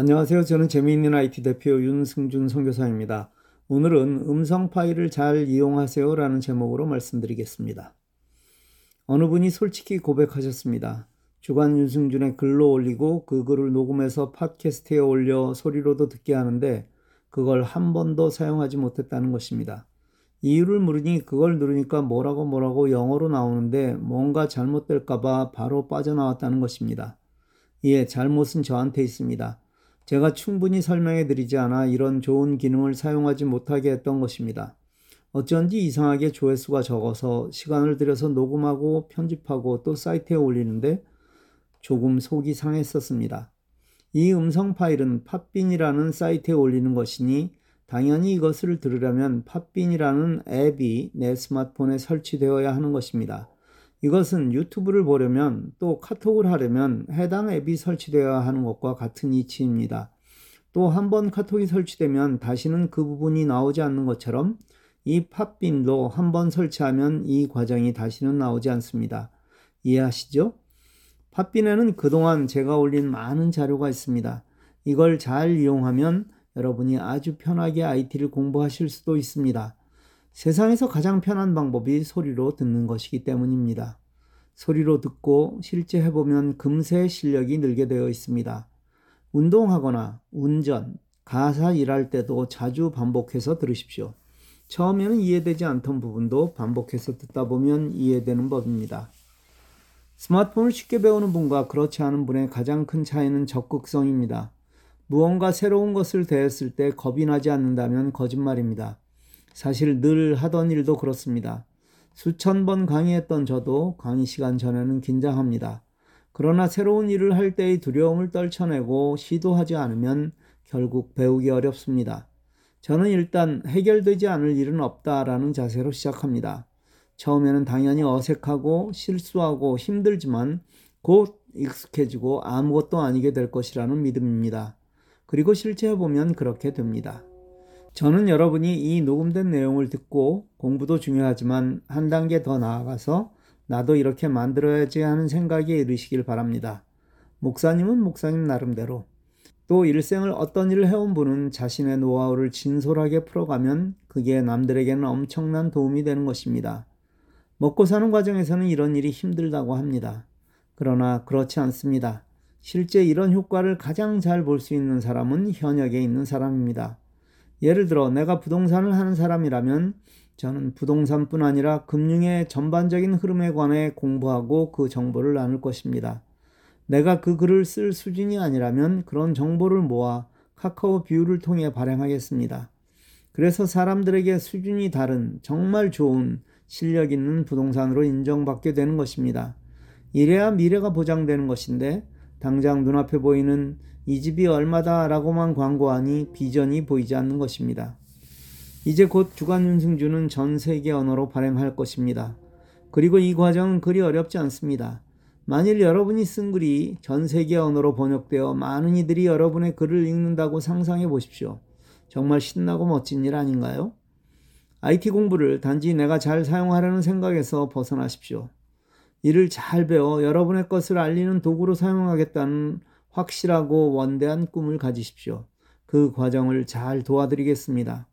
안녕하세요. 저는 재미있는 IT 대표 윤승준 선교사입니다. 오늘은 음성 파일을 잘 이용하세요 라는 제목으로 말씀드리겠습니다. 어느 분이 솔직히 고백하셨습니다. 주간 윤승준의 글로 올리고 그 글을 녹음해서 팟캐스트에 올려 소리로도 듣게 하는데 그걸 한 번도 사용하지 못했다는 것입니다. 이유를 물으니 그걸 누르니까 뭐라고 뭐라고 영어로 나오는데 뭔가 잘못될까봐 바로 빠져나왔다는 것입니다. 예, 잘못은 저한테 있습니다. 제가 충분히 설명해 드리지 않아 이런 좋은 기능을 사용하지 못하게 했던 것입니다. 어쩐지 이상하게 조회수가 적어서 시간을 들여서 녹음하고 편집하고 또 사이트에 올리는데 조금 속이 상했었습니다. 이 음성 파일은 팟빈이라는 사이트에 올리는 것이니 당연히 이것을 들으려면 팟빈이라는 앱이 내 스마트폰에 설치되어야 하는 것입니다. 이것은 유튜브를 보려면 또 카톡을 하려면 해당 앱이 설치되어야 하는 것과 같은 이치입니다. 또 한 번 카톡이 설치되면 다시는 그 부분이 나오지 않는 것처럼 이 팟빈도 한 번 설치하면 이 과정이 다시는 나오지 않습니다. 이해하시죠? 팟빈에는 그동안 제가 올린 많은 자료가 있습니다. 이걸 잘 이용하면 여러분이 아주 편하게 IT를 공부하실 수도 있습니다. 세상에서 가장 편한 방법이 소리로 듣는 것이기 때문입니다. 소리로 듣고 실제 해보면 금세 실력이 늘게 되어 있습니다. 운동하거나 운전, 가사 일할 때도 자주 반복해서 들으십시오. 처음에는 이해되지 않던 부분도 반복해서 듣다 보면 이해되는 법입니다. 스마트폰을 쉽게 배우는 분과 그렇지 않은 분의 가장 큰 차이는 적극성입니다. 무언가 새로운 것을 대했을 때 겁이 나지 않는다면 거짓말입니다. 사실 늘 하던 일도 그렇습니다. 수천 번 강의했던 저도 강의 시간 전에는 긴장합니다. 그러나 새로운 일을 할 때의 두려움을 떨쳐내고 시도하지 않으면 결국 배우기 어렵습니다. 저는 일단 해결되지 않을 일은 없다라는 자세로 시작합니다. 처음에는 당연히 어색하고 실수하고 힘들지만 곧 익숙해지고 아무것도 아니게 될 것이라는 믿음입니다. 그리고 실제 해보면 그렇게 됩니다. 저는 여러분이 이 녹음된 내용을 듣고 공부도 중요하지만 한 단계 더 나아가서 나도 이렇게 만들어야지 하는 생각에 이르시길 바랍니다. 목사님은 목사님 나름대로 또 일생을 어떤 일을 해온 분은 자신의 노하우를 진솔하게 풀어가면 그게 남들에게는 엄청난 도움이 되는 것입니다. 먹고 사는 과정에서는 이런 일이 힘들다고 합니다. 그러나 그렇지 않습니다. 실제 이런 효과를 가장 잘 볼 수 있는 사람은 현역에 있는 사람입니다. 예를 들어 내가 부동산을 하는 사람이라면 저는 부동산뿐 아니라 금융의 전반적인 흐름에 관해 공부하고 그 정보를 나눌 것입니다. 내가 그 글을 쓸 수준이 아니라면 그런 정보를 모아 카카오 뷰를 통해 발행하겠습니다. 그래서 사람들에게 수준이 다른 정말 좋은 실력 있는 부동산으로 인정받게 되는 것입니다. 이래야 미래가 보장되는 것인데 당장 눈앞에 보이는 이 집이 얼마다 라고만 광고하니 비전이 보이지 않는 것입니다. 이제 곧 주간 윤승주는 전 세계 언어로 발행할 것입니다. 그리고 이 과정은 그리 어렵지 않습니다. 만일 여러분이 쓴 글이 전 세계 언어로 번역되어 많은 이들이 여러분의 글을 읽는다고 상상해 보십시오. 정말 신나고 멋진 일 아닌가요? IT 공부를 단지 내가 잘 사용하려는 생각에서 벗어나십시오. 이를 잘 배워 여러분의 것을 알리는 도구로 사용하겠다는 확실하고 원대한 꿈을 가지십시오. 그 과정을 잘 도와드리겠습니다.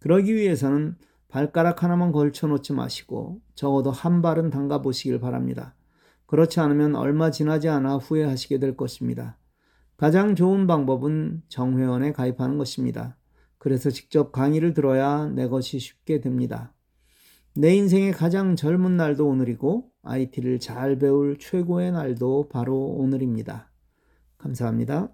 그러기 위해서는 발가락 하나만 걸쳐 놓지 마시고 적어도 한 발은 담가 보시길 바랍니다. 그렇지 않으면 얼마 지나지 않아 후회하시게 될 것입니다. 가장 좋은 방법은 정회원에 가입하는 것입니다. 그래서 직접 강의를 들어야 내 것이 쉽게 됩니다. 내 인생의 가장 젊은 날도 오늘이고 IT를 잘 배울 최고의 날도 바로 오늘입니다. 감사합니다.